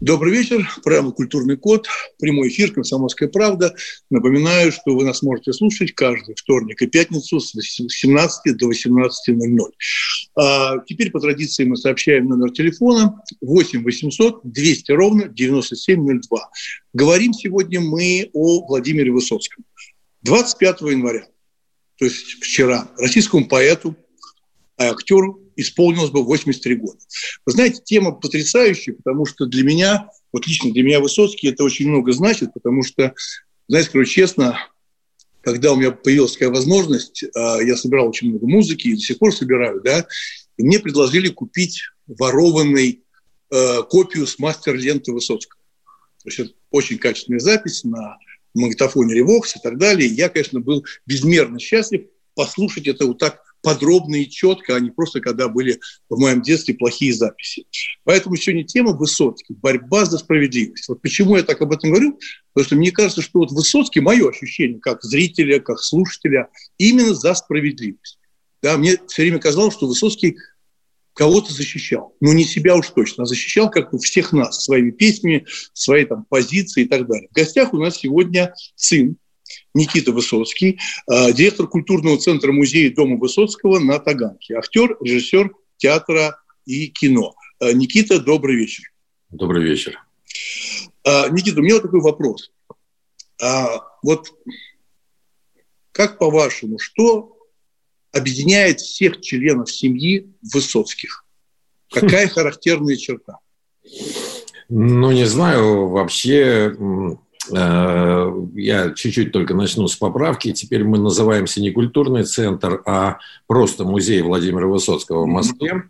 Добрый вечер. Программа «Культурный код». Прямой эфир «Комсомольская правда». Напоминаю, что вы нас можете слушать каждый вторник и пятницу с 17 до 18.00. А теперь по традиции мы сообщаем номер телефона 8 800 200 ровно 9702. Говорим сегодня мы о Владимире Высоцком. 25 января, то есть вчера, российскому поэту, актеру исполнилось бы 83 года. Вы знаете, тема потрясающая, потому что для меня, вот лично для меня Высоцкий это очень много значит, потому что, знаете, скажу честно, когда у меня появилась такая возможность, а, я собирал очень много музыки и до сих пор собираю, да, и мне предложили купить ворованный э, копию с мастер-ленты Высоцкого. То есть это очень качественная запись на магнитофоне Ревокс и так далее. Я, конечно, был безмерно счастлив послушать это вот так подробно и четко, а не просто когда были в моем детстве плохие записи. Поэтому сегодня тема Высоцкий – борьба за справедливость. Вот почему я так об этом говорю? Потому что мне кажется, что вот Высоцкий, мое ощущение, как зрителя, как слушателя, именно за справедливость. Да, мне все время казалось, что Высоцкий кого-то защищал. Ну, не себя уж точно, а защищал как-то всех нас своими песнями, своей там позицией и так далее. В гостях у нас сегодня сын Никита Высоцкий, э, директор культурного центра музея Дома Высоцкого на Таганке, актер, режиссер театра и кино. Э, Никита, добрый вечер. Добрый вечер. Э, Никита, у меня вот такой вопрос. Вот как по-вашему, что объединяет всех членов семьи Высоцких? Какая характерная черта? Ну, не знаю, вообще я чуть-чуть только начну с поправки. Теперь мы называемся не культурный центр, а просто музей Владимира Высоцкого в Москве.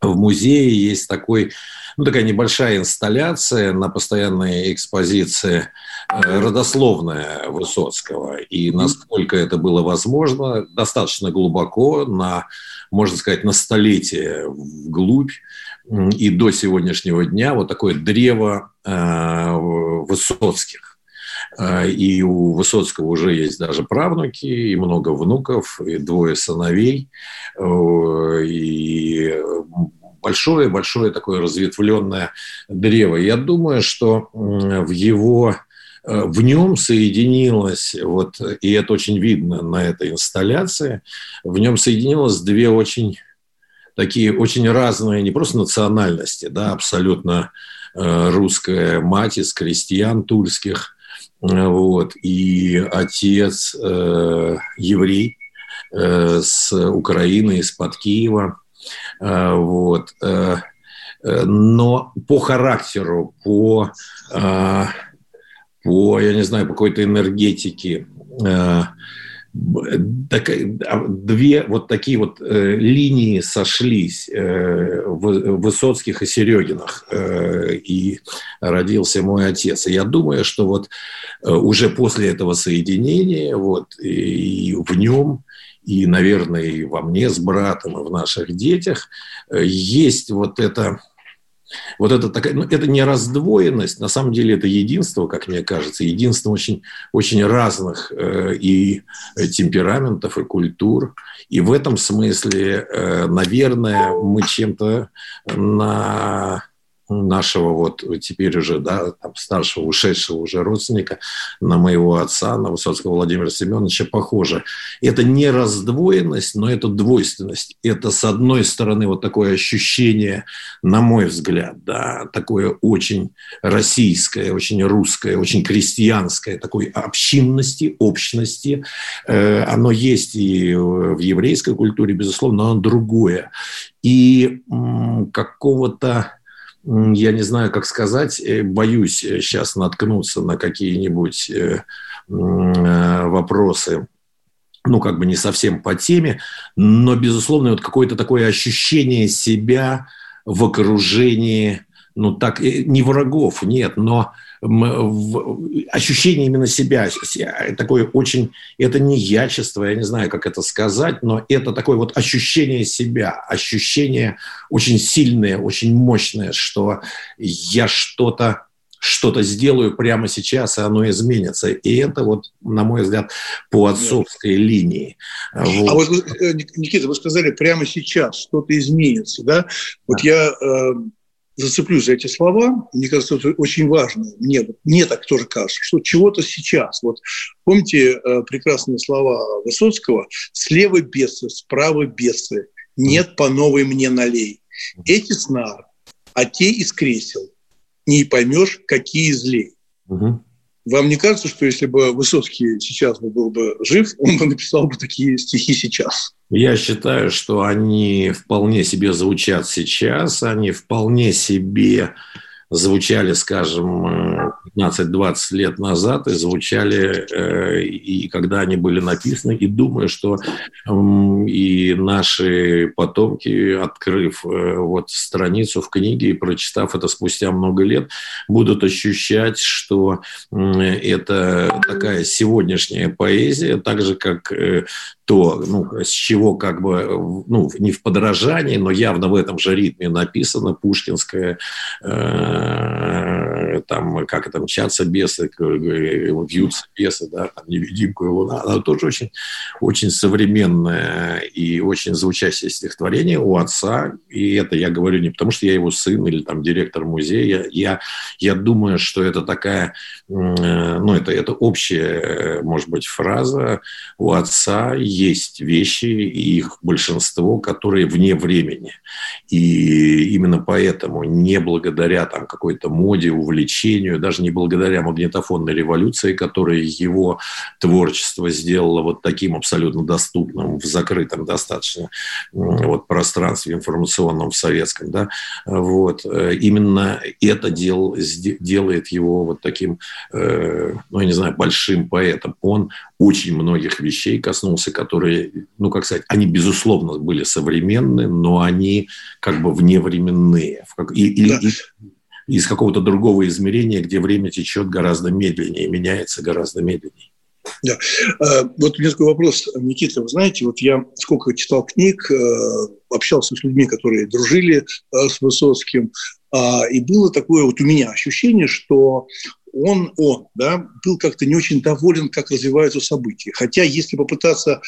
В музее есть такой, ну, такая небольшая инсталляция на постоянной экспозиции э, родословная Высоцкого. И насколько это было возможно, достаточно глубоко, на, можно сказать, на столетие вглубь и до сегодняшнего дня вот такое древо э, Высоцких. Э, и у Высоцкого уже есть даже правнуки, и много внуков, и двое сыновей, э, и большое-большое такое разветвленное древо. Я думаю, что в его в нем соединилось, вот, и это очень видно на этой инсталляции, в нем соединилось две очень такие очень разные, не просто национальности, да, абсолютно э, русская мать из крестьян тульских, э, вот, и отец э, еврей э, с Украины, из-под Киева, э, вот, э, э но по характеру, по, э, по, я не знаю, по какой-то энергетике, э, две вот такие вот э, линии сошлись э, в Высоцких и Серегинах, э, и родился мой отец. И я думаю, что вот э, уже после этого соединения, вот, и, в нем, и, наверное, и во мне с братом, и в наших детях э, есть вот это вот это такая, ну, это не раздвоенность, на самом деле это единство, как мне кажется, единство очень, очень разных э, и темпераментов, и культур. И в этом смысле, э, наверное, мы чем-то на нашего вот теперь уже, да, там, старшего, ушедшего уже родственника, на моего отца, на Высоцкого Владимира Семеновича похоже. Это не раздвоенность, но это двойственность. Это, с одной стороны, вот такое ощущение, на мой взгляд, да, такое очень российское, очень русское, очень крестьянское, такой общинности, общности. Э, оно есть и в еврейской культуре, безусловно, но оно другое. И какого-то я не знаю, как сказать, э, боюсь сейчас наткнуться на какие-нибудь э, э, вопросы, ну, как бы не совсем по теме, но, безусловно, вот какое-то такое ощущение себя в окружении ну так, не врагов, нет, но ощущение именно себя, такое очень, это не ячество, я не знаю, как это сказать, но это такое вот ощущение себя, ощущение очень сильное, очень мощное, что я что-то что-то сделаю прямо сейчас, и оно изменится. И это вот, на мой взгляд, по отцовской линии. Вот. А вот, э, Никита, вы сказали, прямо сейчас что-то изменится, да? Вот да. я э, зацеплюсь за эти слова. Мне кажется, это очень важно. Мне, мне так тоже кажется, что чего-то сейчас. Вот помните э, прекрасные слова Высоцкого? «Слева бесы, справа бесы, нет по новой мне налей. Эти снар, а те из кресел, не поймешь, какие злей». Угу. Вам не кажется, что если бы Высоцкий сейчас был бы жив, он бы написал бы такие стихи сейчас? Я считаю, что они вполне себе звучат сейчас, они вполне себе звучали, скажем, 15-20 лет назад и звучали, э, и когда они были написаны, и думаю, что и наши потомки, открыв э, вот страницу в книге и прочитав это спустя много лет, будут ощущать, что это такая сегодняшняя поэзия, так же, как э, то, ну, с чего как бы, ну, не в подражании, но явно в этом же ритме написано, пушкинская, э, там, как это, мчатся бесы, вьются бесы, да, там, невидимка луна, она тоже очень, очень современное и очень звучащее стихотворение у отца, и это я говорю не потому, что я его сын или там директор музея, я, я думаю, что это такая, э, ну, это, это общая, может быть, фраза. У отца, есть вещи, и их большинство, которые вне времени. И именно поэтому, не благодаря там, какой-то моде, увлечению, даже не благодаря магнитофонной революции, которая его творчество сделала вот таким абсолютно доступным в закрытом достаточно вот, пространстве информационном в советском, да, вот, э, именно это дел, делает его вот таким, э, ну, я не знаю, большим поэтом. Он очень многих вещей коснулся, которые, ну, как сказать, они, безусловно, были современны, но они как бы вневременные. И, да. и, из какого-то другого измерения, где время течет гораздо медленнее, меняется гораздо медленнее. Да. А, вот у меня такой вопрос, Никита, вы знаете, вот я сколько читал книг, э, общался с людьми, которые дружили э, с Высоцким, а, и было такое вот у меня ощущение, что он, он да, был как-то не очень доволен, как развиваются события. Хотя, если попытаться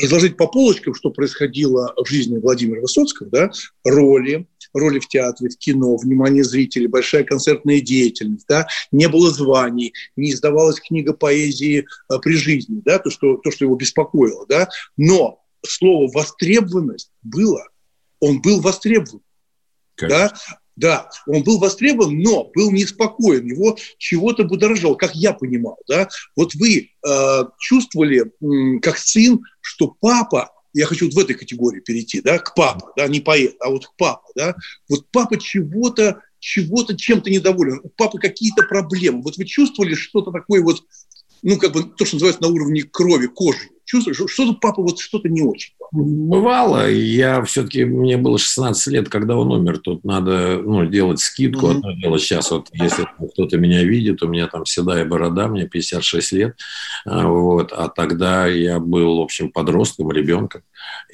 разложить по полочкам, что происходило в жизни Владимира Высоцкого, да, роли, роли в театре, в кино, внимание зрителей, большая концертная деятельность, да, не было званий, не издавалась книга поэзии а, при жизни, да, то, что, то, что его беспокоило, да, но слово «востребованность» было, он был востребован. Да? Да, он был востребован, но был неспокоен, его чего-то будоражил, как я понимал. Да? Вот вы э, чувствовали, э, как сын, что папа, я хочу вот в этой категории перейти, да, к папе, да, не поэт, а вот к папе, да, вот папа чего-то, чего-то чем-то недоволен, у папы какие-то проблемы. Вот вы чувствовали что-то такое вот, ну, как бы то, что называется на уровне крови, кожи, чувствуешь, что что-то папа вот что-то не очень. Бывало. Я все-таки, мне было 16 лет, когда он умер. Тут надо ну, делать скидку. Mm-hmm. Одно дело сейчас, вот, если кто-то меня видит, у меня там седая борода, мне 56 лет. А, вот, а тогда я был, в общем, подростком, ребенком.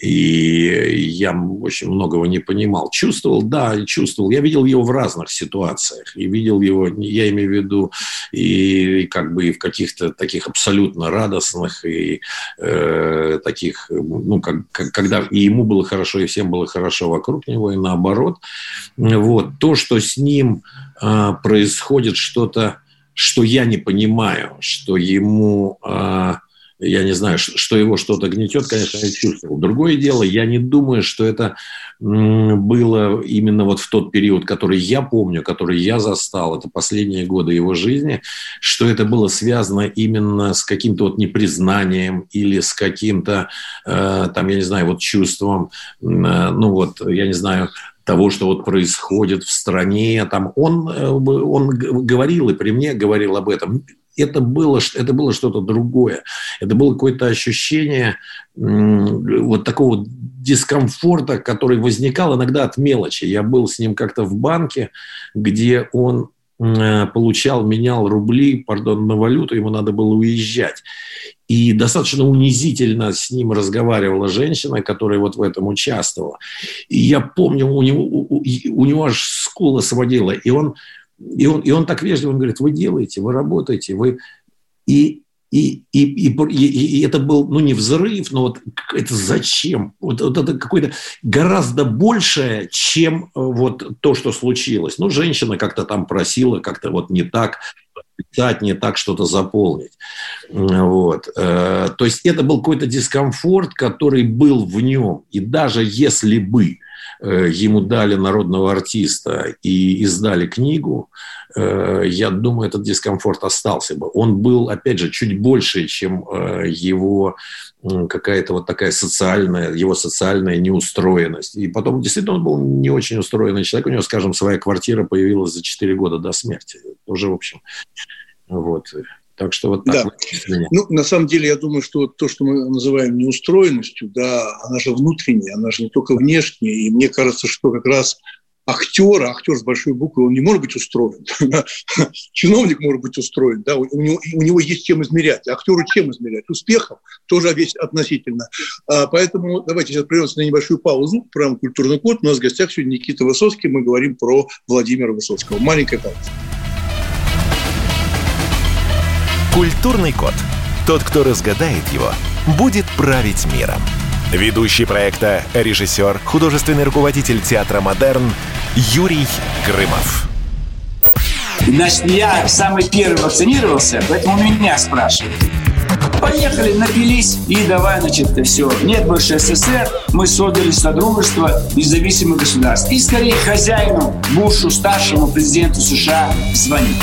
И я очень многого не понимал. Чувствовал, да, чувствовал. Я видел его в разных ситуациях. И видел его, я имею в виду, и как бы и в каких-то таких абсолютно радостных, и э, таких, ну, как, как, когда и ему было хорошо, и всем было хорошо вокруг него, и наоборот. Вот. То, что с ним э, происходит что-то, что я не понимаю, что ему... Э, я не знаю, что его что-то гнетет, конечно, я чувствовал. Другое дело, я не думаю, что это было именно вот в тот период, который я помню, который я застал, это последние годы его жизни, что это было связано именно с каким-то вот непризнанием или с каким-то, э, там, я не знаю, вот чувством, э, ну вот, я не знаю, того, что вот происходит в стране. Там он, э, он говорил и при мне говорил об этом это было, это было что-то другое. Это было какое-то ощущение вот такого дискомфорта, который возникал иногда от мелочи. Я был с ним как-то в банке, где он э, получал, менял рубли, пардон, на валюту, ему надо было уезжать. И достаточно унизительно с ним разговаривала женщина, которая вот в этом участвовала. И я помню, у него, у, у него аж скула сводила. И он, и, он, и он так вежливо он говорит, вы делаете, вы работаете, вы... И, и, и, и, и, и это был, ну, не взрыв, но вот это зачем? Вот, вот это какое-то гораздо большее, чем э, вот то, что случилось. Ну, женщина как-то там просила, как-то вот не так, писать, не так что-то заполнить. Вот. Э, то есть это был какой-то дискомфорт, который был в нем. И даже если бы э, ему дали народного артиста и издали книгу, э, я думаю, этот дискомфорт остался бы. Он был, опять же, чуть больше, чем его какая-то вот такая социальная, его социальная неустроенность. И потом, действительно, он был не очень устроенный человек. У него, скажем, своя квартира появилась за 4 года до смерти. Тоже, в общем, вот. Так что вот так. Да. Ну, на самом деле, я думаю, что то, что мы называем неустроенностью, да, она же внутренняя, она же не только внешняя. И мне кажется, что как раз актер, актер с большой буквы, он не может быть устроен. Чиновник может быть устроен, да, у него, у него есть чем измерять. Актеру чем измерять? Успехом тоже весь относительно. А, поэтому давайте сейчас прервемся на небольшую паузу. Программа «Культурный код». У нас в гостях сегодня Никита Высоцкий. Мы говорим про Владимира Высоцкого. Маленькая пауза. Культурный код. Тот, кто разгадает его, будет править миром. Ведущий проекта, режиссер, художественный руководитель театра «Модерн» Юрий Грымов. Значит, я самый первый вакцинировался, поэтому меня спрашивают. Поехали, напились и давай, значит, все. Нет больше СССР, мы создали Содружество независимых государств. И скорее хозяину Бушу, старшему президенту США, звонить.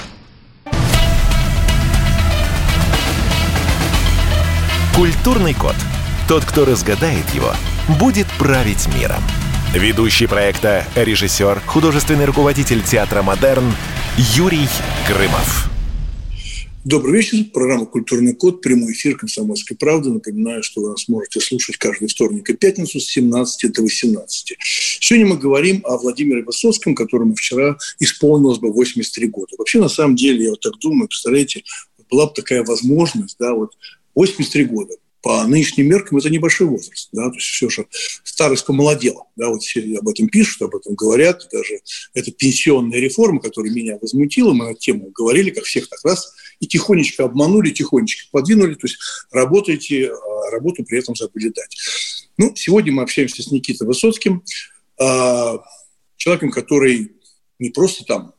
Культурный код. Тот, кто разгадает его, будет править миром. Ведущий проекта, режиссер, художественный руководитель театра «Модерн» Юрий Грымов. Добрый вечер. Программа «Культурный код». Прямой эфир «Комсомольской правды». Напоминаю, что вы нас можете слушать каждый вторник и пятницу с 17 до 18. Сегодня мы говорим о Владимире Высоцком, которому вчера исполнилось бы 83 года. Вообще, на самом деле, я вот так думаю, представляете, была бы такая возможность, да, вот 83 года. По нынешним меркам это небольшой возраст. Да? То есть все же старость помолодела. Да? Вот все об этом пишут, об этом говорят. Даже эта пенсионная реформа, которая меня возмутила, мы на тему говорили, как всех так раз, и тихонечко обманули, тихонечко подвинули. То есть работаете, а работу при этом забыли дать. Ну, сегодня мы общаемся с Никитой Высоцким, а, человеком, который не просто там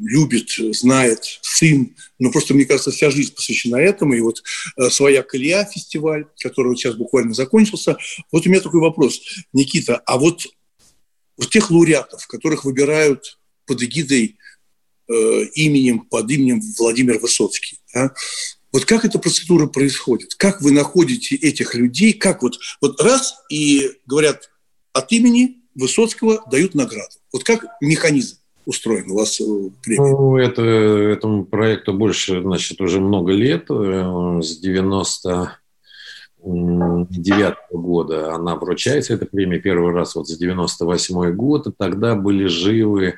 любит, знает сын. Ну, просто, мне кажется, вся жизнь посвящена этому. И вот э, «Своя колея» фестиваль, который вот сейчас буквально закончился. Вот у меня такой вопрос. Никита, а вот, вот тех лауреатов, которых выбирают под эгидой э, именем, под именем Владимир Высоцкий, да, вот как эта процедура происходит? Как вы находите этих людей? Как вот, вот раз и говорят от имени Высоцкого дают награду. Вот как механизм? Устроен у вас э, премия? Ну, это, этому проекту больше, значит, уже много лет. Э, с 90 девятого года она вручается, эта премия первый раз вот за 98 год, и тогда были живы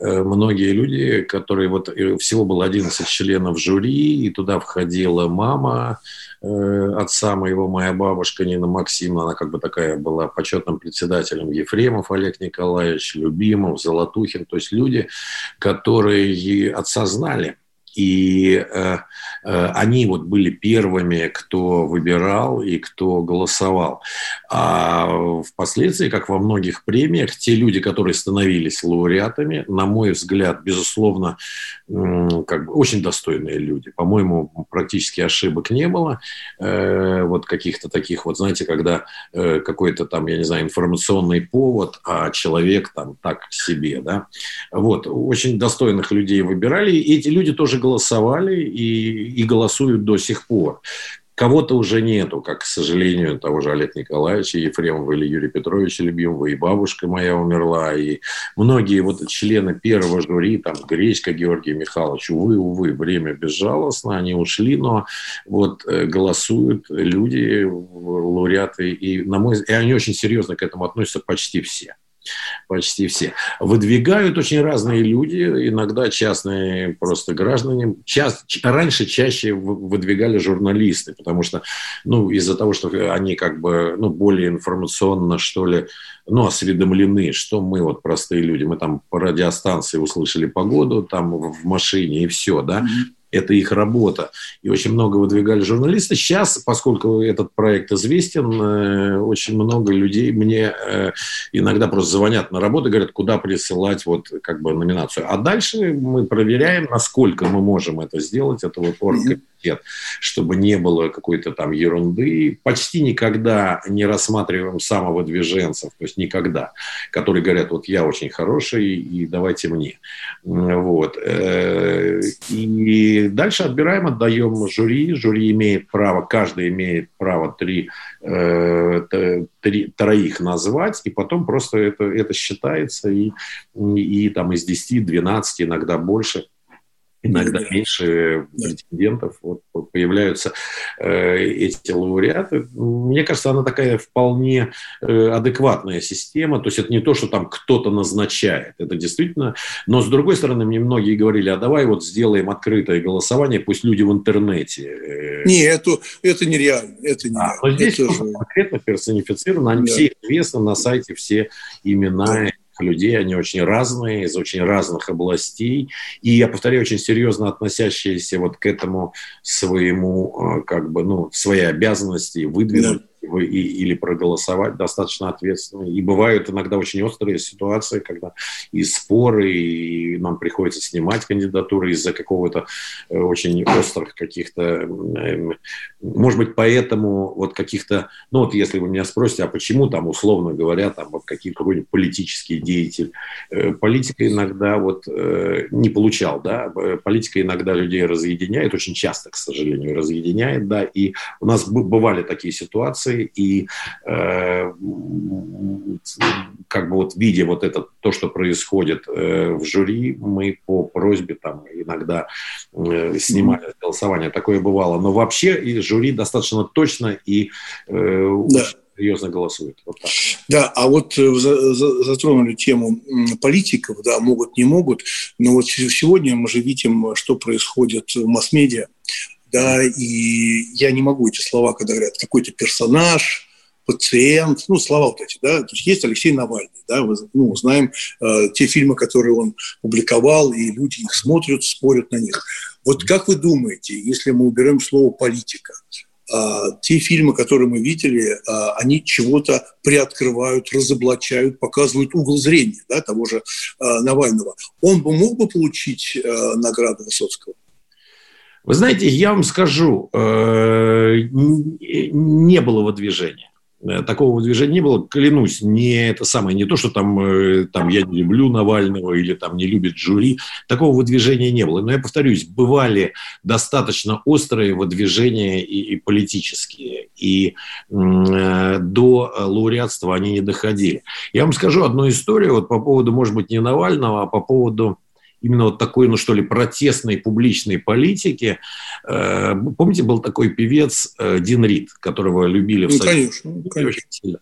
многие люди, которые вот всего было 11 членов жюри, и туда входила мама Э, отца моего, моя бабушка Нина Максимовна, она как бы такая была почетным председателем Ефремов Олег Николаевич, Любимов, Золотухин, то есть люди, которые отца знали. И э, э, они вот были первыми, кто выбирал и кто голосовал. А впоследствии, как во многих премиях, те люди, которые становились лауреатами, на мой взгляд, безусловно, как бы очень достойные люди. По-моему, практически ошибок не было. Э, вот каких-то таких вот, знаете, когда какой-то там, я не знаю, информационный повод, а человек там так себе, да. Вот, очень достойных людей выбирали, и эти люди тоже голосовали и, и голосуют до сих пор. Кого-то уже нету, как, к сожалению, того же Олега Николаевича Ефремова или Юрия Петровича Любимого, и бабушка моя умерла, и многие вот члены первого жюри, там, Гречка Георгий Михайлович, увы, увы, время безжалостно, они ушли, но вот э, голосуют люди, лауреаты, и, на мой и они очень серьезно к этому относятся почти все почти все. Выдвигают очень разные люди, иногда частные просто граждане. Часто, раньше чаще выдвигали журналисты, потому что, ну, из-за того, что они как бы, ну, более информационно, что ли, ну, осведомлены, что мы вот простые люди, мы там по радиостанции услышали погоду, там в машине и все, да, mm-hmm это их работа. И очень много выдвигали журналисты. Сейчас, поскольку этот проект известен, э, очень много людей мне э, иногда просто звонят на работу и говорят, куда присылать вот как бы номинацию. А дальше мы проверяем, насколько мы можем это сделать. Это вот оргкомитет чтобы не было какой-то там ерунды. Почти никогда не рассматриваем самовыдвиженцев, то есть никогда, которые говорят, вот я очень хороший, и давайте мне. Вот. Э, и дальше отбираем, отдаем жюри. Жюри имеет право, каждый имеет право три, э, три, троих назвать, и потом просто это, это считается, и, и там из 10, 12, иногда больше – иногда меньше претендентов, вот появляются э, эти лауреаты. Мне кажется, она такая вполне э, адекватная система, то есть это не то, что там кто-то назначает, это действительно, но с другой стороны, мне многие говорили, а давай вот сделаем открытое голосование, пусть люди в интернете. Э... Не, это, это нереально, это нереально. А, но здесь это конкретно персонифицировано, они да. все известны на сайте, все имена да людей, они очень разные, из очень разных областей, и, я повторяю, очень серьезно относящиеся вот к этому своему, э, как бы, ну, своей обязанности выдвинуть или проголосовать достаточно ответственно. И бывают иногда очень острые ситуации, когда и споры, и нам приходится снимать кандидатуры из-за какого-то э, очень острых каких-то, эм, может быть, поэтому вот каких-то, ну вот если вы меня спросите, а почему там, условно говоря, там вот какие-то политический деятель, э, политика иногда вот э, не получал, да, политика иногда людей разъединяет, очень часто, к сожалению, разъединяет, да, и у нас бывали такие ситуации, ситуации, и э, как бы вот видя вот это, то, что происходит э, в жюри, мы по просьбе там иногда э, снимали голосование, такое бывало, но вообще и жюри достаточно точно и э, да. серьезно голосует. Вот так. Да, а вот э, затронули тему политиков, да, могут, не могут, но вот сегодня мы же видим, что происходит в масс-медиа да, и я не могу эти слова, когда говорят какой-то персонаж, пациент, ну, слова вот эти, да, то есть есть Алексей Навальный, да, мы ну, знаем э, те фильмы, которые он публиковал, и люди их смотрят, спорят на них. Вот как вы думаете, если мы уберем слово «политика», э, те фильмы, которые мы видели, э, они чего-то приоткрывают, разоблачают, показывают угол зрения да, того же э, Навального. Он бы мог бы получить э, награду Высоцкого? Вы знаете, я вам скажу, э, не было выдвижения. Э, такого движения не было, клянусь, не это самое, не то, что там, э, там я не люблю Навального или там не любит жюри, такого выдвижения не было. Но я повторюсь, бывали достаточно острые выдвижения и, и политические, и э, до лауреатства они не доходили. Я вам скажу одну историю вот по поводу, может быть, не Навального, а по поводу именно вот такой, ну что ли, протестной публичной политики. Э, помните, был такой певец э, Дин Рид, которого любили в ну, конечно, ну, конечно.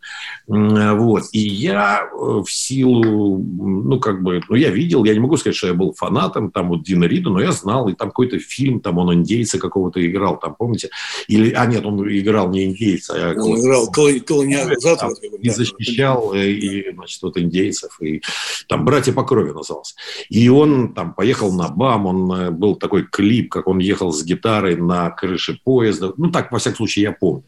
Вот. И я э, в силу, ну, как бы, ну, я видел, я не могу сказать, что я был фанатом там вот Дина Рида, но я знал, и там какой-то фильм, там он индейца какого-то играл, там, помните? Или, а нет, он играл не индейца, а... Он играл колониализатор. И защищал, и, значит, вот индейцев, и там «Братья по крови» назывался. И он он там поехал на БАМ, он э, был такой клип, как он ехал с гитарой на крыше поезда. Ну, так, во всяком случае, я помню.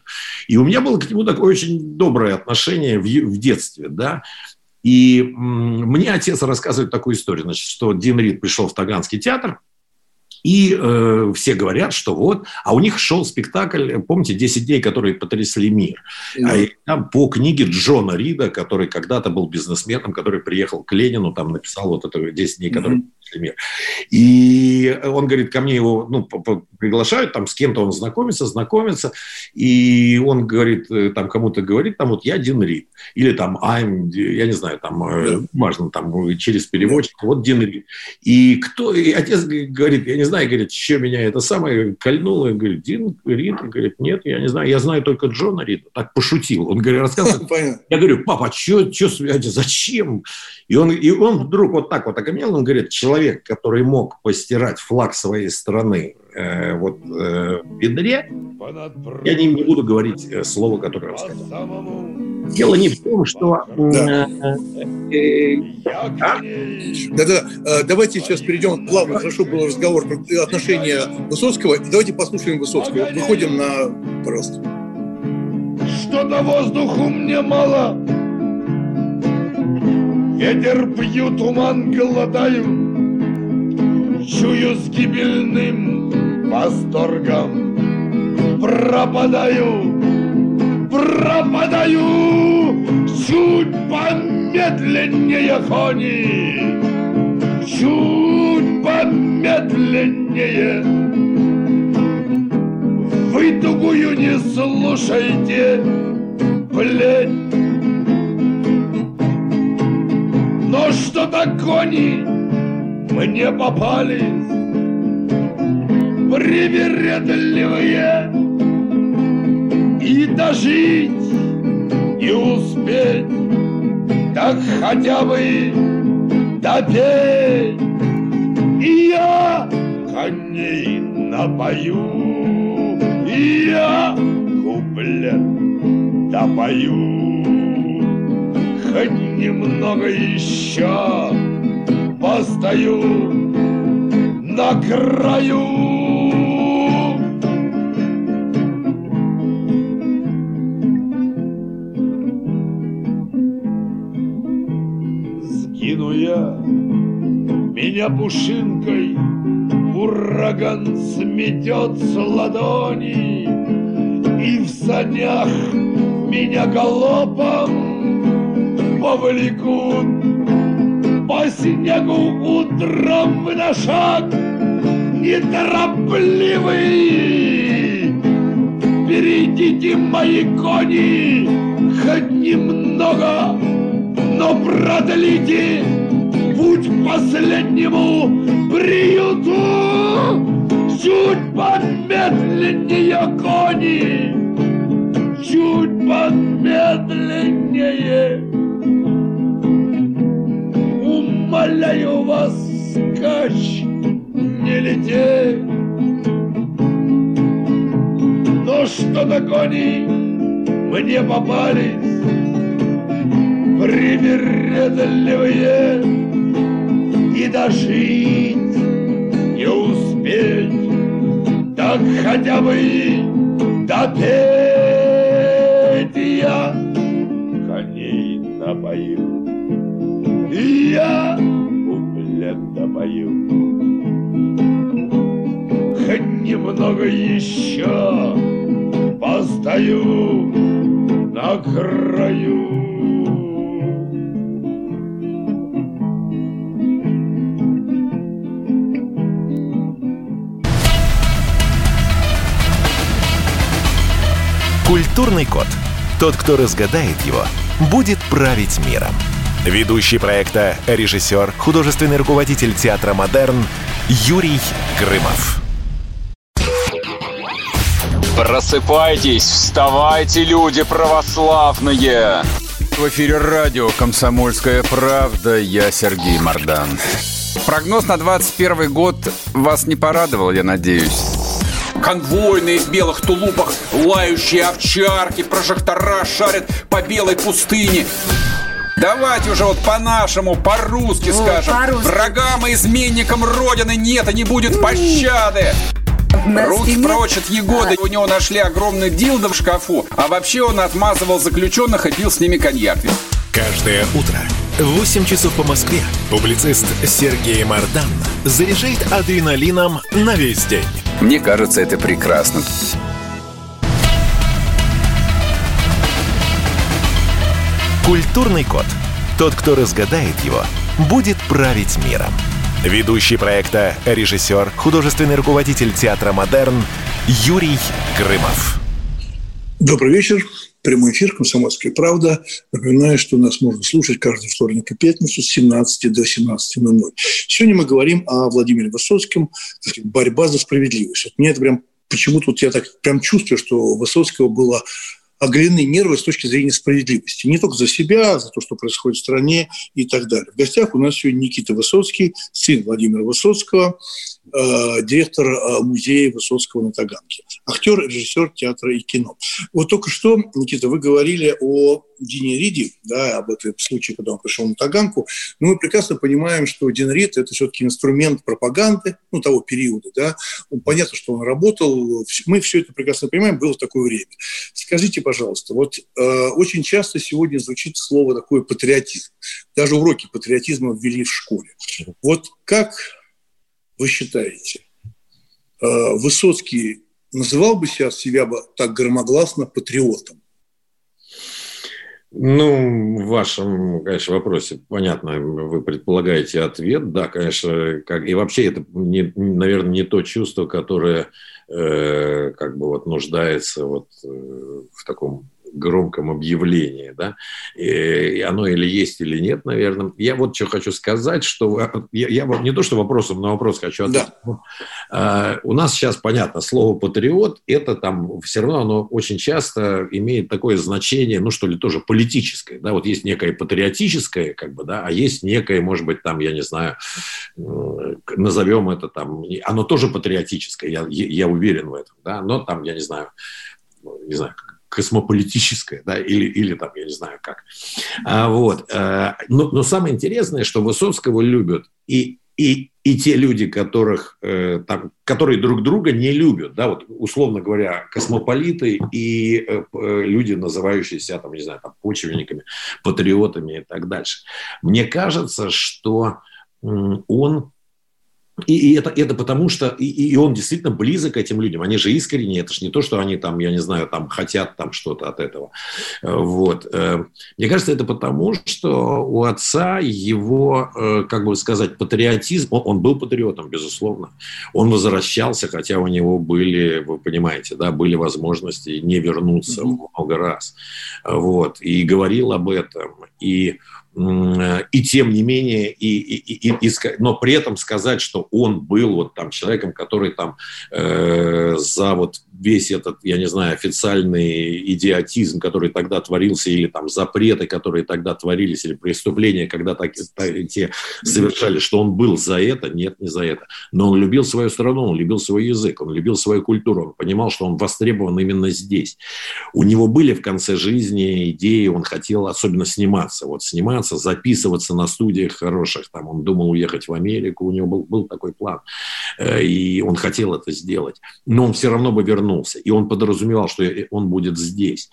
И у меня было к нему такое очень доброе отношение в, в детстве, да. И мне отец рассказывает такую историю, значит, что Дин Рид пришел в Таганский театр, и э, все говорят, что вот, а у них шел спектакль, помните, «10 дней, которые потрясли мир». Mm-hmm. А, там по книге Джона Рида, который когда-то был бизнесменом, который приехал к Ленину, там написал вот это «10 дней, которые mm-hmm например. И он говорит, ко мне его ну, приглашают, там с кем-то он знакомится, знакомится, и он говорит, э, там кому-то говорит, там вот я Дин Рид, или там I'm, я не знаю, там э, важно, там через переводчик, вот Дин Рид. И кто, и отец говорит, я не знаю, говорит, что меня это самое кольнуло, говорит, Дин Рид, говорит, нет, я не знаю, я знаю только Джона Рида, так пошутил. Он говорит, рассказывает, я говорю, папа, что, что, зачем? И он, и он вдруг вот так вот окамел, он говорит, человек, который мог постирать флаг своей страны э, вот э, в ведре, я не, не буду говорить э, слово, которое он сказал. Дело не в том, что... Да. Э, а? Да-да, давайте сейчас перейдем плавно, хорошо был разговор про отношения Высоцкого. Давайте послушаем Высоцкого. Выходим на... Пожалуйста. Что-то воздуху мне мало, Ветер пью, туман голодаю, Чую с гибельным восторгом. Пропадаю, пропадаю, Чуть помедленнее хони, Чуть помедленнее. Вы тугую не слушайте, блядь, Но что-то кони мне попались. Привередливые. И дожить, и успеть Так хотя бы допеть. И я коней напою И я куплет допою. Хоть немного еще постою на краю. Сгину я, меня пушинкой ураган сметет с ладони, И в санях меня галопом повлекут Снегу утром на шаг Неторопливый. Перейдите мои кони Хоть немного Но продлите Путь последнему приюту. Чуть помедленнее кони Чуть помедленнее умоляю вас, скач, не лететь. Но что-то кони мне попались привередливые и дожить не успеть, так хотя бы допеть я пою. Хоть немного еще постою на краю. Культурный код. Тот, кто разгадает его, будет править миром. Ведущий проекта, режиссер, художественный руководитель театра «Модерн» Юрий Грымов. Просыпайтесь, вставайте, люди православные! В эфире радио «Комсомольская правда». Я Сергей Мордан. Прогноз на 21 год вас не порадовал, я надеюсь. Конвойные в белых тулупах, лающие овчарки, прожектора шарят по белой пустыне – Давайте уже вот по-нашему, по-русски скажем. По Врагам и изменникам Родины нет и не будет пощады. Руки прочь от Егоды. У него нашли огромный дилдо в шкафу. А вообще он отмазывал заключенных и пил с ними коньяк. Каждое утро в 8 часов по Москве публицист Сергей Мардан заряжает адреналином на весь день. Мне кажется, это прекрасно. Культурный код. Тот, кто разгадает его, будет править миром. Ведущий проекта, режиссер, художественный руководитель театра «Модерн» Юрий Грымов. Добрый вечер. Прямой эфир «Комсомольская правда». Напоминаю, что нас можно слушать каждый вторник и пятницу с 17 до 17.00. Сегодня мы говорим о Владимире Высоцком, борьба за справедливость. Вот мне это прям почему-то вот я так прям чувствую, что у Высоцкого было оголены нервы с точки зрения справедливости. Не только за себя, за то, что происходит в стране и так далее. В гостях у нас сегодня Никита Высоцкий, сын Владимира Высоцкого, э, директор э, музея Высоцкого на Таганке, актер, режиссер театра и кино. Вот только что, Никита, вы говорили о Дине Риде, да, об этом случае, когда он пришел на Таганку. Но мы прекрасно понимаем, что Дин Рид – это все-таки инструмент пропаганды, ну, того периода, да. Понятно, что он работал, мы все это прекрасно понимаем, было такое время. Скажите, пожалуйста, вот э, очень часто сегодня звучит слово такое патриотизм. Даже уроки патриотизма ввели в школе. Вот как вы считаете, э, Высоцкий называл бы себя, себя бы так громогласно патриотом? Ну, в вашем, конечно, вопросе, понятно, вы предполагаете ответ. Да, конечно, как, и вообще это, не, наверное, не то чувство, которое э, как бы вот нуждается вот э, в таком громком объявлении, да, и оно или есть, или нет, наверное. Я вот что хочу сказать, что я, я не то, что вопросом на вопрос хочу ответить. Да. У нас сейчас, понятно, слово «патриот» – это там все равно оно очень часто имеет такое значение, ну, что ли, тоже политическое, да, вот есть некое патриотическое, как бы, да, а есть некое, может быть, там, я не знаю, назовем это там, оно тоже патриотическое, я, я уверен в этом, да, но там, я не знаю, не знаю, космополитическое, да, или, или там, я не знаю как. А, вот. А, но, но самое интересное, что Высоцкого любят и, и, и те люди, которых, э, там, которые друг друга не любят, да, вот условно говоря, космополиты и э, э люди, называющие себя, там, не знаю, там, почвенниками, патриотами и так дальше. Мне кажется, что он и, и это, это потому что, и, и он действительно близок к этим людям. Они же искренние, это же не то, что они там, я не знаю, там хотят там что-то от этого. Э, вот. Э, мне кажется, это потому, что у отца его, э, как бы сказать, патриотизм, он, он был патриотом, безусловно. Он возвращался, хотя у него были, вы понимаете, да, были возможности не вернуться mm-hmm. много раз. Вот. И говорил об этом. И и тем не менее, и, и, и, и, но при этом сказать, что он был вот там человеком, который там э, за вот весь этот, я не знаю, официальный идиотизм, который тогда творился, или там запреты, которые тогда творились, или преступления, когда так, те совершали, что он был за это, нет, не за это. Но он любил свою страну, он любил свой язык, он любил свою культуру, он понимал, что он востребован именно здесь. У него были в конце жизни идеи, он хотел особенно сниматься, вот сниматься заниматься, записываться на студиях хороших. Там он думал уехать в Америку, у него был, был такой план. Э, и он хотел это сделать. Но он все равно бы вернулся. И он подразумевал, что он будет здесь.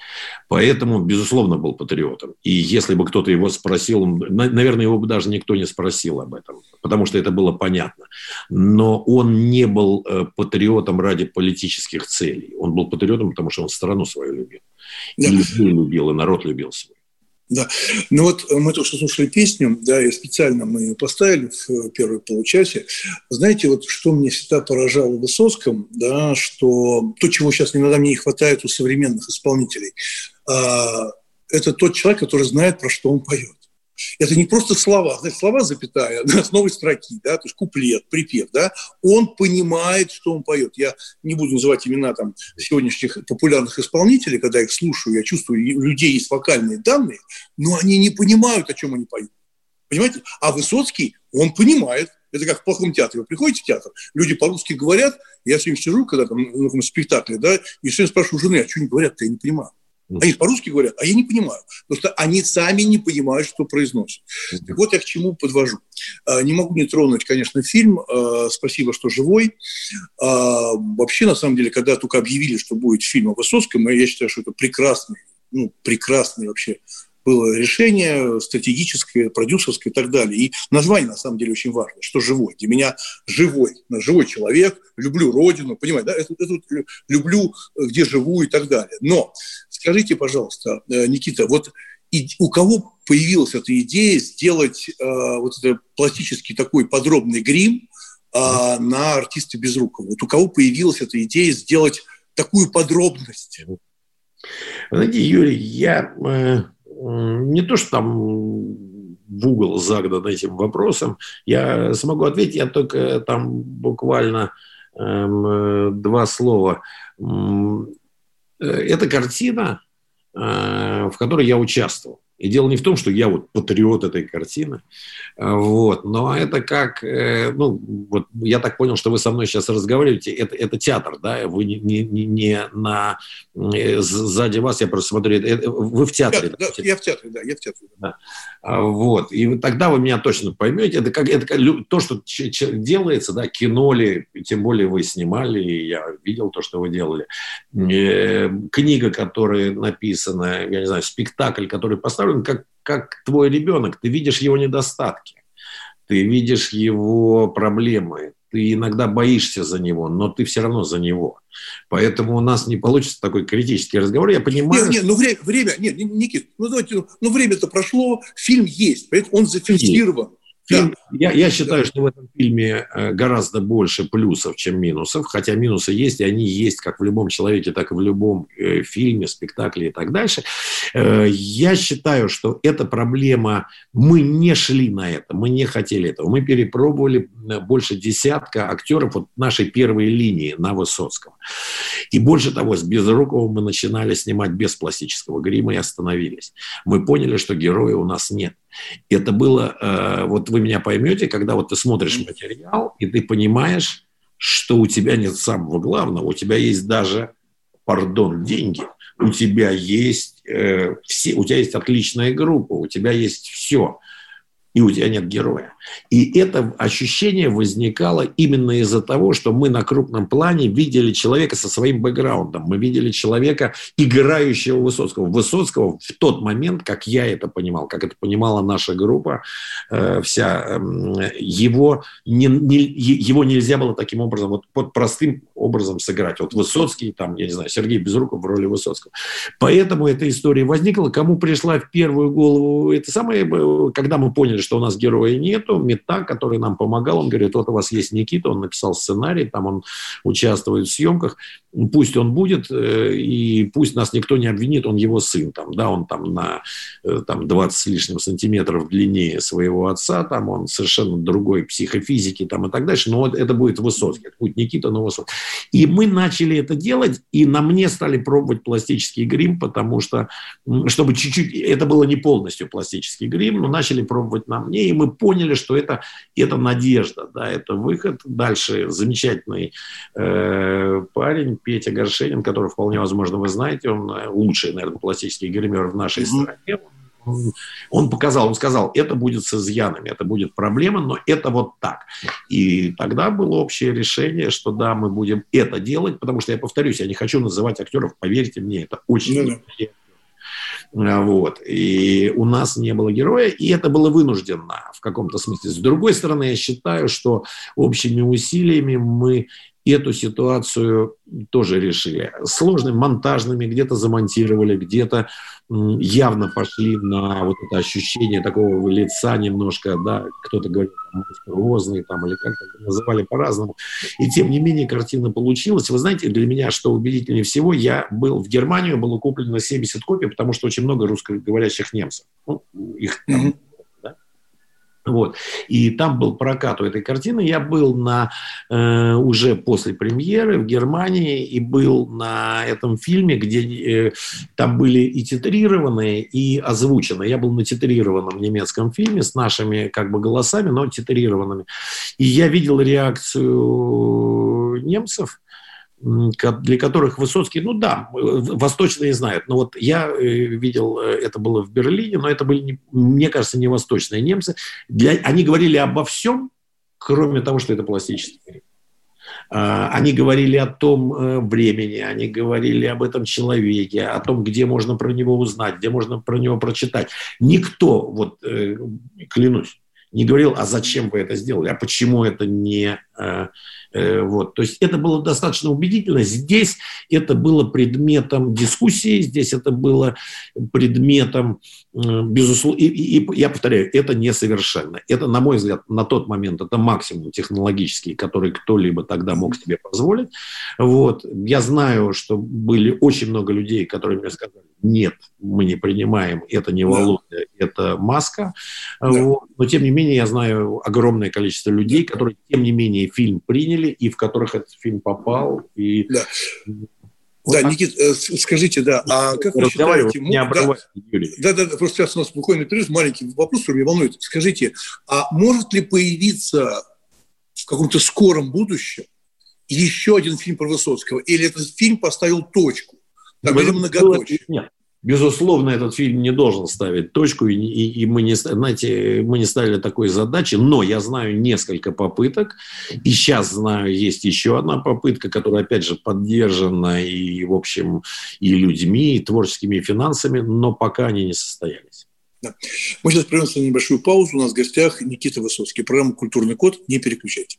Поэтому, безусловно, был патриотом. И если бы кто-то его спросил, наверное, его бы даже никто не спросил об этом, потому что это было понятно. Но он не был э, патриотом ради политических целей. Он был патриотом, потому что он страну свою любил. И людей любил, и народ любил свой. Да. Ну вот э, мы только что слушали песню, да, и специально мы ее поставили в э, первой получасе. Знаете, вот что мне всегда поражало в Высоцком, да, что то, чего сейчас иногда мне не хватает у современных исполнителей, а, это тот человек, который знает, про что он поет. Это не просто слова, знаете, слова запятая да, с новой строки, да, то есть куплет, припев, да, он понимает, что он поет. Я не буду называть имена там сегодняшних популярных исполнителей, когда их слушаю, я чувствую, у людей есть вокальные данные, но они не понимают, о чем они поют. Понимаете? А Высоцкий, он понимает. Это как в плохом театре. Вы приходите в театр, люди по-русски говорят, я все время сижу, когда там на каком спектакле, да, и все спрашиваю жены, а что они говорят-то, я не понимаю. Они по-русски говорят, а я не понимаю, потому что они сами не понимают, что произносят. Так вот я к чему подвожу. А, не могу не тронуть, конечно, фильм. А, спасибо, что живой. А, вообще, на самом деле, когда только объявили, что будет фильм о Высоцком, я считаю, что это прекрасный, ну, прекрасный вообще было решение стратегическое, продюсерское и так далее. И название, на самом деле, очень важно, что живой. Для меня живой, живой человек, люблю родину, понимаете, да, это, это люблю, где живу и так далее. Но скажите, пожалуйста, э, Никита, вот и у кого появилась эта идея сделать э, вот это пластический такой подробный грим э, на артиста Безрукова? Вот у кого появилась эта идея сделать такую подробность? Знаете, Юрий, я э, не то, что там в угол загнан этим вопросом, я смогу ответить, я только там буквально эм, два слова. Э, эта картина, э, в которой я участвовал. И дело не в том, что я вот патриот этой картины, а, вот, но это как, э, ну, вот я так понял, что вы со мной сейчас разговариваете, это, это театр, да, вы не, не, не на, э, сзади вас, я просто смотрю, это, вы в театре. Да, да, я в театре, да, я в театре. Да. А, вот, и тогда вы меня точно поймете, это как, это как то, что делается, да, кино ли, тем более вы снимали, и я видел то, что вы делали, э, книга, которая написана, я не знаю, спектакль, который поставлен, устроен как, как твой ребенок. Ты видишь его недостатки, ты видишь его проблемы, ты иногда боишься за него, но ты все равно за него. Поэтому у нас не получится такой критический разговор. Я понимаю... Нет, нет, ну время, время нет, Никит, ну давайте, ну, время-то прошло, фильм есть, он зафиксирован. Фильм, да. я, я считаю, что в этом фильме э, гораздо больше плюсов, чем минусов, хотя минусы есть, и они есть как в любом человеке, так и в любом э, фильме, спектакле и так дальше. Э, я считаю, что эта проблема, мы не шли на это, мы не хотели этого. Мы перепробовали больше десятка актеров вот нашей первой линии на Высоцком. И больше того, с Безруковым мы начинали снимать без пластического грима и остановились. Мы поняли, что героя у нас нет. Это было, э, вот вы меня поймете, когда вот ты смотришь материал, и ты понимаешь, что у тебя нет самого главного, у тебя есть даже, пардон, деньги, у тебя есть э, все, у тебя есть отличная группа, у тебя есть все – и у тебя нет героя. И это ощущение возникало именно из-за того, что мы на крупном плане видели человека со своим бэкграундом. Мы видели человека, играющего Высоцкого. Высоцкого в тот момент, как я это понимал, как это понимала наша группа, э, вся, э, его, не, не, его нельзя было таким образом, вот под простым образом сыграть. Вот Высоцкий, там, я не знаю, Сергей Безруков в роли Высоцкого. Поэтому эта история возникла. Кому пришла в первую голову это самое, э, когда мы поняли, что у нас героя нету. Мета, который нам помогал, он говорит, вот у вас есть Никита, он написал сценарий, там он участвует в съемках, пусть он будет, э, и пусть нас никто не обвинит, он его сын, там, да, он там на э, там, 20 с лишним сантиметров длиннее своего отца, там он совершенно другой психофизики там, и так дальше, но вот это будет Высоцкий, это будет Никита, но Высоцкий. И мы начали это делать, и на мне стали пробовать пластический грим, потому что, чтобы чуть-чуть, это было не полностью пластический грим, но начали пробовать на мне, и мы поняли, что это, это надежда, да, это выход. Дальше замечательный э, парень, Петя Горшенин, который вполне возможно вы знаете, он э, лучший, наверное, пластический гример в нашей mm-hmm. стране. Он, показал, он сказал, это будет с изъянами, это будет проблема, но это вот так. И тогда было общее решение, что да, мы будем это делать, потому что, я повторюсь, я не хочу называть актеров, поверьте мне, это очень mm-hmm. А, вот. И у нас не было героя, и это было вынужденно в каком-то смысле. С другой стороны, я считаю, что общими усилиями мы эту ситуацию тоже решили. Сложными монтажными, где-то замонтировали, где-то явно пошли на вот это ощущение такого лица немножко, да, кто-то говорит, монструозный там, или как-то называли по-разному. И тем не менее картина получилась. Вы знаете, для меня, что убедительнее всего, я был в Германию, было куплено 70 копий, потому что очень много русскоговорящих немцев. Ну, их там вот. И там был прокат у этой картины. Я был на, э, уже после премьеры в Германии и был на этом фильме, где э, там были и титрированные, и озвученные. Я был на титрированном немецком фильме с нашими как бы голосами, но титрированными. И я видел реакцию немцев, для которых Высоцкий, ну да, восточные знают. Но вот я видел, это было в Берлине, но это были, мне кажется, не восточные немцы. Для, они говорили обо всем, кроме того, что это пластический а, они говорили о том э, времени, они говорили об этом человеке, о том, где можно про него узнать, где можно про него прочитать. Никто, вот э, клянусь, не говорил, а зачем вы это сделали, а почему это не э, Э, вот. То есть это было достаточно убедительно. Здесь это было предметом дискуссии, здесь это было предметом, э, безусловно, и, и, я повторяю, это несовершенно. Это, на мой взгляд, на тот момент это максимум технологический, который кто-либо тогда мог себе позволить. Вот. Я знаю, что были очень много людей, которые мне сказали, нет, мы не принимаем, это не Володя, да. это маска. Да. Вот. Но, тем не менее, я знаю огромное количество людей, которые, тем не менее, фильм приняли, и в которых этот фильм попал. И... Да. Вот да, Никит, э, скажите, да, а как вы считаете... Не да, Юрий. Да, да, да, просто сейчас у нас буквально перерыв, маленький вопрос, который меня волнует. Скажите, а может ли появиться в каком-то скором будущем еще один фильм про Высоцкого? Или этот фильм поставил точку? Там были многоточие. Нет. Безусловно, этот фильм не должен ставить точку, и, и, и мы, не, знаете, мы не ставили такой задачи, но я знаю несколько попыток, и сейчас знаю, есть еще одна попытка, которая, опять же, поддержана и, в общем, и людьми, и творческими, финансами, но пока они не состоялись. Да. Мы сейчас прервемся на небольшую паузу. У нас в гостях Никита Высоцкий. Программа «Культурный код». Не переключайте.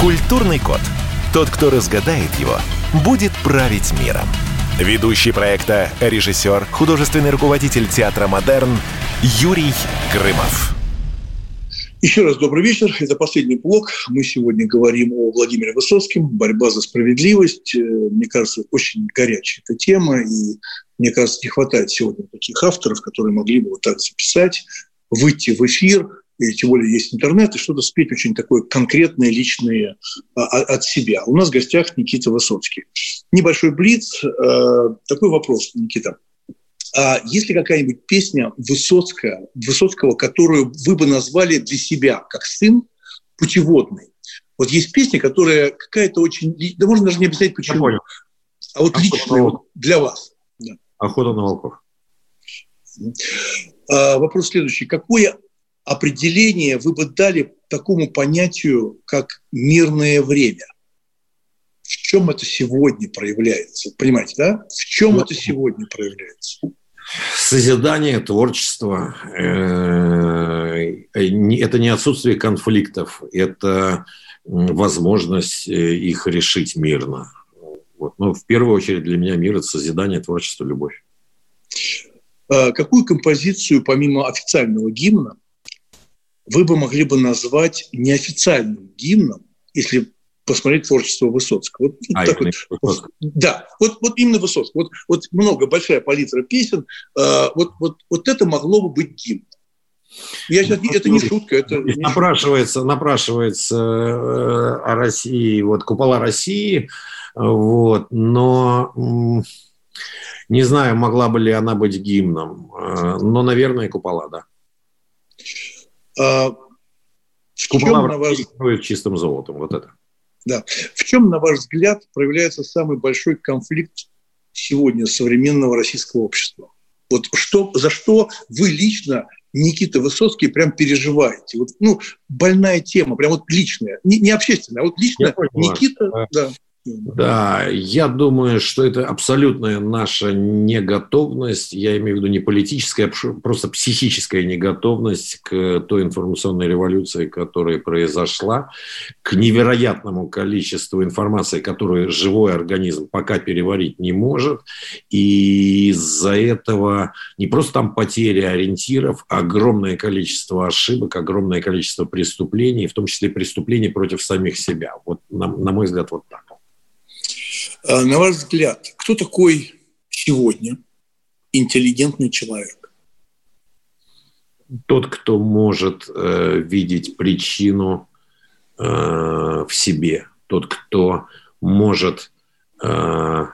Культурный код. Тот, кто разгадает его, будет править миром. Ведущий проекта, режиссер, художественный руководитель театра «Модерн» Юрий Грымов. Еще раз добрый вечер. Это последний блок. Мы сегодня говорим о Владимире Высоцком. Борьба за справедливость. Э, мне кажется, очень горячая эта тема. И мне кажется, не хватает сегодня таких авторов, которые могли бы вот так записать, выйти в эфир – и тем более есть интернет, и что-то спеть очень такое конкретное, личное а, а, от себя. У нас в гостях Никита Высоцкий. Небольшой блиц. Э, такой вопрос, Никита. А есть ли какая-нибудь песня Высоцкая, Высоцкого, которую вы бы назвали для себя, как сын, путеводной? Вот есть песня, которая какая-то очень... Да можно даже не объяснять, почему. А вот личная вот для вас. Да. Охота на волков. А, вопрос следующий. Какое определение вы бы дали такому понятию, как мирное время? В чем это сегодня проявляется? Понимаете, да? В чем это сегодня проявляется? Созидание, творчество. Э, это не отсутствие конфликтов, это возможность э, их решить мирно. Вот. Но в первую очередь для меня мир – это созидание, творчество, любовь. А какую композицию, помимо официального гимна, вы бы могли бы назвать неофициальным гимном, если посмотреть творчество Высоцкого. Вот, а, так вот, Да, вот, вот именно Высоцкого. Вот, вот много, большая палитра песен. Э, вот, вот, вот это могло бы быть гимном. Я сейчас, это не шутка. Это не напрашивается, шутка. напрашивается э, о России, вот купола России, вот, но не знаю, могла бы ли она быть гимном, э, но, наверное, купола, да. А, в чем, на ваш... чистым золотом, вот это. Да. В чем, на ваш взгляд, проявляется самый большой конфликт сегодня современного российского общества? Вот что, за что вы лично, Никита Высоцкий, прям переживаете? Вот, ну, больная тема, прям вот личная, не, не общественная, а вот лично Никита... Да. Да, я думаю, что это абсолютная наша неготовность, я имею в виду не политическая, а просто психическая неготовность к той информационной революции, которая произошла, к невероятному количеству информации, которую живой организм пока переварить не может. И из-за этого не просто там потери ориентиров, а огромное количество ошибок, огромное количество преступлений, в том числе преступлений против самих себя. Вот, на, на мой взгляд, вот так. А, на ваш взгляд, кто такой сегодня интеллигентный человек? Тот, кто может э, видеть причину э, в себе, тот, кто может э,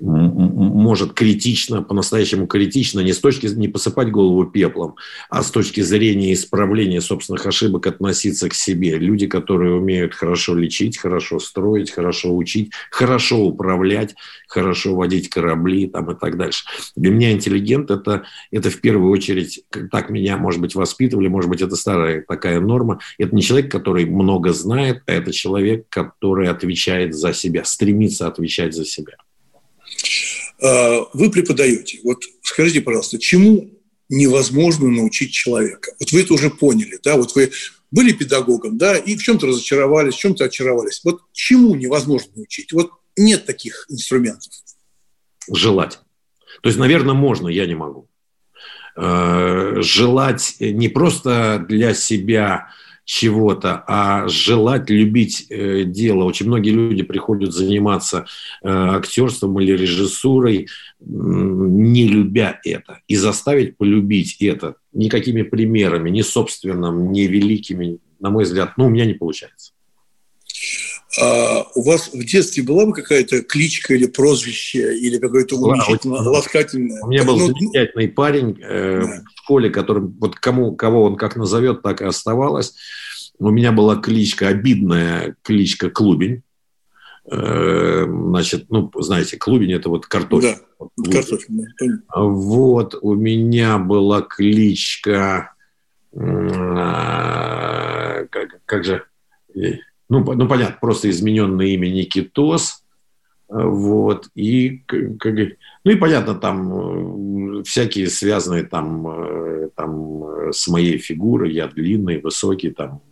может критично, по-настоящему критично, не с точки не посыпать голову пеплом, а с точки зрения исправления собственных ошибок относиться к себе. Люди, которые умеют хорошо лечить, хорошо строить, хорошо учить, хорошо управлять, хорошо водить корабли там, и так дальше. Для меня интеллигент это, это в первую очередь, так меня, может быть, воспитывали, может быть, это старая такая норма. Это не человек, который много знает, а это человек, который отвечает за себя, стремится отвечать за себя. А, вы преподаете. Вот скажите, пожалуйста, чему невозможно научить человека? Вот вы это уже поняли, да? Вот вы были педагогом, да, и в чем-то разочаровались, в чем-то очаровались. Вот чему невозможно научить? Вот нет таких инструментов. Желать. То есть, наверное, можно, я не могу. Э, желать не просто для себя чего-то, а желать любить э, дело. Очень многие люди приходят заниматься э, актерством или режиссурой, не любя это. И заставить полюбить это никакими примерами, ни собственным, ни великими, на мой взгляд, ну, у меня не получается. А у вас в детстве была бы какая-то кличка или прозвище, или какое-то уменьшительно ласкательное? У меня был ну, замечательный парень э, да. в школе, который вот кому, кого он как назовет, так и оставалось. У меня была кличка, обидная кличка Клубень. Э, значит, ну, знаете, клубень – это вот картофель. Да, картофель. Да, вот, у меня была кличка, э, как, как же, ну, ну, понятно, просто измененное имя Никитос. Вот, и, как, ну и понятно, там всякие связанные там, там с моей фигурой, я длинный, высокий, там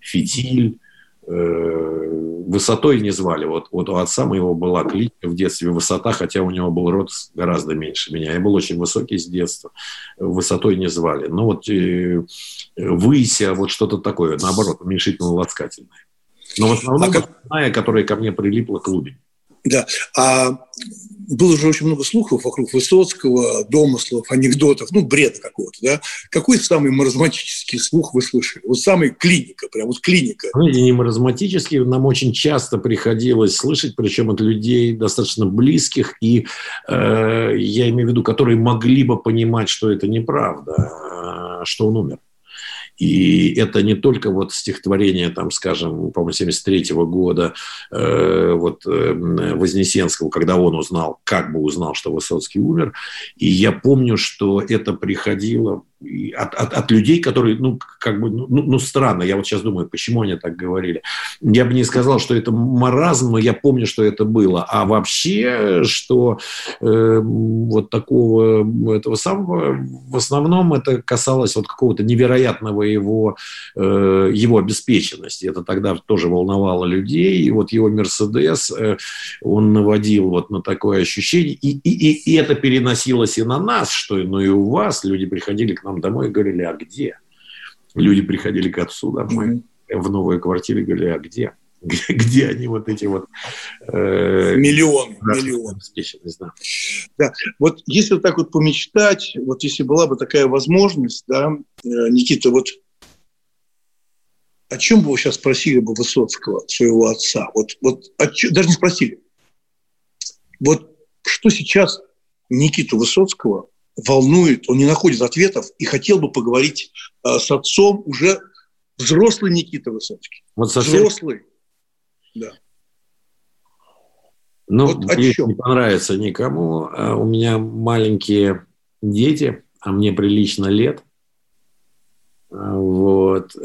фитиль, э, высотой не звали. Вот, вот у отца моего была кличка в детстве высота, хотя у него был рост гораздо меньше меня. Я был очень высокий с детства, высотой не звали. Ну вот э, выся, вот что-то такое, наоборот, уменьшительно-ласкательное. Но в основном а как... которая ко мне прилипла клубень. Да. А было уже очень много слухов вокруг Высоцкого, домыслов, анекдотов, ну, бреда какого-то, да. Какой самый маразматический слух вы слышали? Вот самый клиника, прям вот клиника. Ну, не маразматический, нам очень часто приходилось слышать, причем от людей достаточно близких, и э, я имею в виду, которые могли бы понимать, что это неправда, а, что он умер. И это не только вот стихотворение, там, скажем, по-моему, 73 -го года э, вот, э, Вознесенского, когда он узнал, как бы узнал, что Высоцкий умер. И я помню, что это приходило от, от, от людей, которые, ну, как бы, ну, ну, ну, странно, я вот сейчас думаю, почему они так говорили. Я бы не сказал, что это маразм, но я помню, что это было. А вообще, что э, вот такого, этого самого, в основном это касалось вот какого-то невероятного его, э, его обеспеченности. Это тогда тоже волновало людей, и вот его Мерседес, э, он наводил вот на такое ощущение, и, и, и, и это переносилось и на нас, что ну и у вас, люди приходили к нам домой и говорили, а где? Люди приходили к отцу домой mm-hmm. в новую квартиру и говорили, а где? Где, где они вот эти вот... Э, миллион, миллион. Да. да. Вот если вот так вот помечтать, вот если была бы такая возможность, да, э, Никита, вот о чем бы вы сейчас спросили бы Высоцкого, своего отца? Вот, вот чем, даже не спросили. Вот что сейчас Никиту Высоцкого волнует, он не находит ответов и хотел бы поговорить э, с отцом уже взрослый Никита Высоцкий. Вот совсем... Взрослый. Да. Ну, вот мне не понравится никому. А у меня маленькие дети, а мне прилично лет. А вот.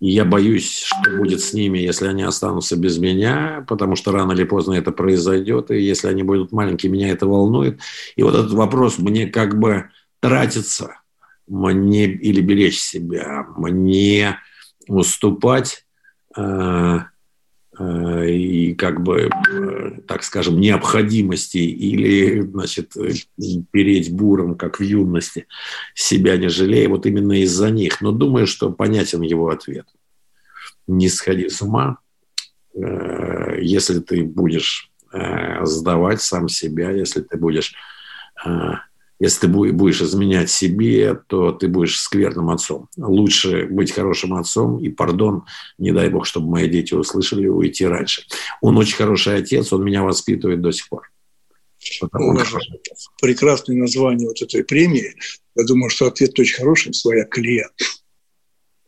И я боюсь, что будет с ними, если они останутся без меня, потому что рано или поздно это произойдет. И если они будут маленькие, меня это волнует. И вот этот вопрос мне как бы тратится, мне или беречь себя, мне уступать э, и как бы, э, так скажем, необходимости или, значит, переть буром, как в юности, себя не жалея, вот именно из-за них. Но думаю, что понятен его ответ. Не сходи с ума, если ты будешь сдавать сам себя, если ты будешь если ты будешь изменять себе, то ты будешь скверным отцом. Лучше быть хорошим отцом и, пардон, не дай бог, чтобы мои дети услышали, уйти раньше. Он очень хороший отец, он меня воспитывает до сих пор. Потому прекрасное название вот этой премии. Я думаю, что ответ очень хороший. Своя колея.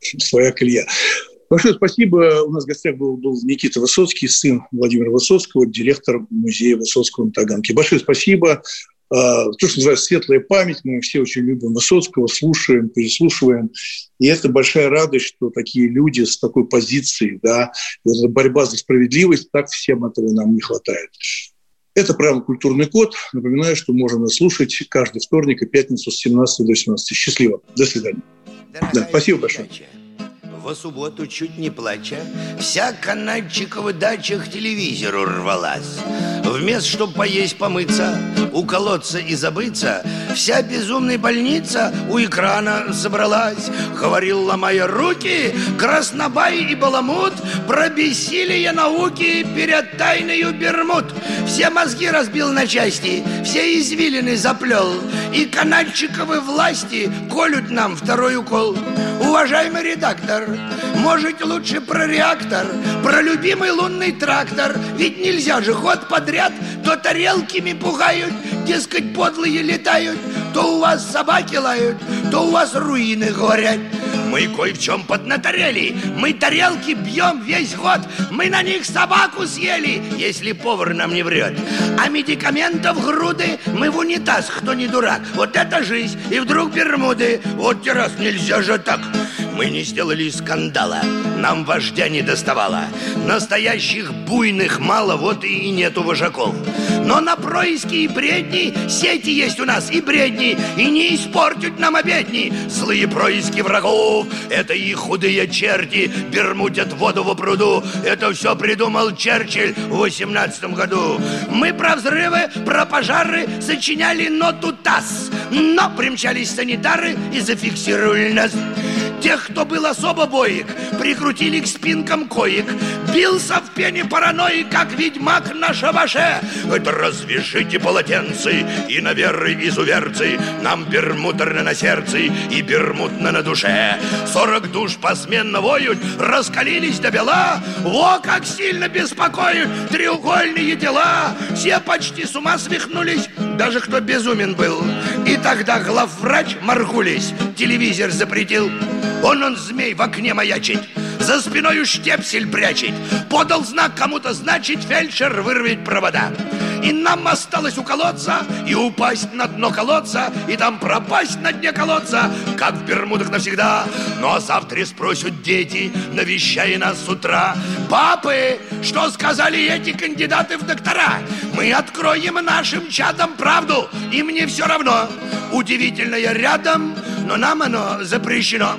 Своя колея. Большое спасибо. У нас в гостях был, был Никита Высоцкий, сын Владимира Высоцкого, директор музея Высоцкого на Таганке. Большое спасибо. А, то, что называется светлая память. Мы все очень любим Высоцкого, слушаем, переслушиваем. И это большая радость, что такие люди с такой позицией, да, вот эта борьба за справедливость, так всем этого нам не хватает. Это программа «Культурный код». Напоминаю, что можно слушать каждый вторник и пятницу с 17 до 18. Счастливо. До свидания. да, спасибо большое во субботу, чуть не плача, Вся канадчикова дача к телевизору рвалась. Вместо, чтоб поесть, помыться, уколоться и забыться, Вся безумная больница у экрана собралась. Говорил, ломая руки, краснобай и баламут Про бессилие науки перед тайною бермуд. Все мозги разбил на части, все извилины заплел, И канадчиковы власти колют нам второй укол. Уважаемый редактор, может лучше про реактор, про любимый лунный трактор, ведь нельзя же ход подряд, то тарелками пугают, дескать, подлые летают, то у вас собаки лают, то у вас руины горят. Мы кое в чем поднаторели Мы тарелки бьем весь год Мы на них собаку съели Если повар нам не врет А медикаментов груды Мы в унитаз, кто не дурак Вот это жизнь И вдруг Бермуды Вот раз нельзя же так мы не сделали скандала, нам вождя не доставало. Настоящих буйных мало, вот и нету вожаков. Но на происки и бредни сети есть у нас и бредни, и не испортят нам обедни. Злые происки врагов, это их худые черти, бермудят воду в пруду. Это все придумал Черчилль в восемнадцатом году. Мы про взрывы, про пожары сочиняли ноту ТАСС, но примчались санитары и зафиксировали нас. Тех, кто был особо боек, прикрутили к спинкам коек. Бился в пене паранойи, как ведьмак на шабаше. Это развяжите полотенцы и на веры изуверцы. Нам бермутерно на сердце и бермутно на душе. Сорок душ посменно воют, раскалились до бела. Во, как сильно беспокоят треугольные дела. Все почти с ума свихнулись, даже кто безумен был. И тогда главврач Маргулись телевизор запретил. Он он змей в окне маячить За спиной штепсель прячет. Подал знак кому-то, значит фельдшер вырвет провода. И нам осталось уколоться И упасть на дно колодца И там пропасть на дне колодца Как в Бермудах навсегда. А завтра спросят дети Навещая нас с утра. Папы, что сказали эти кандидаты в доктора? Мы откроем нашим чадам правду И мне все равно. Удивительное рядом Но нам оно запрещено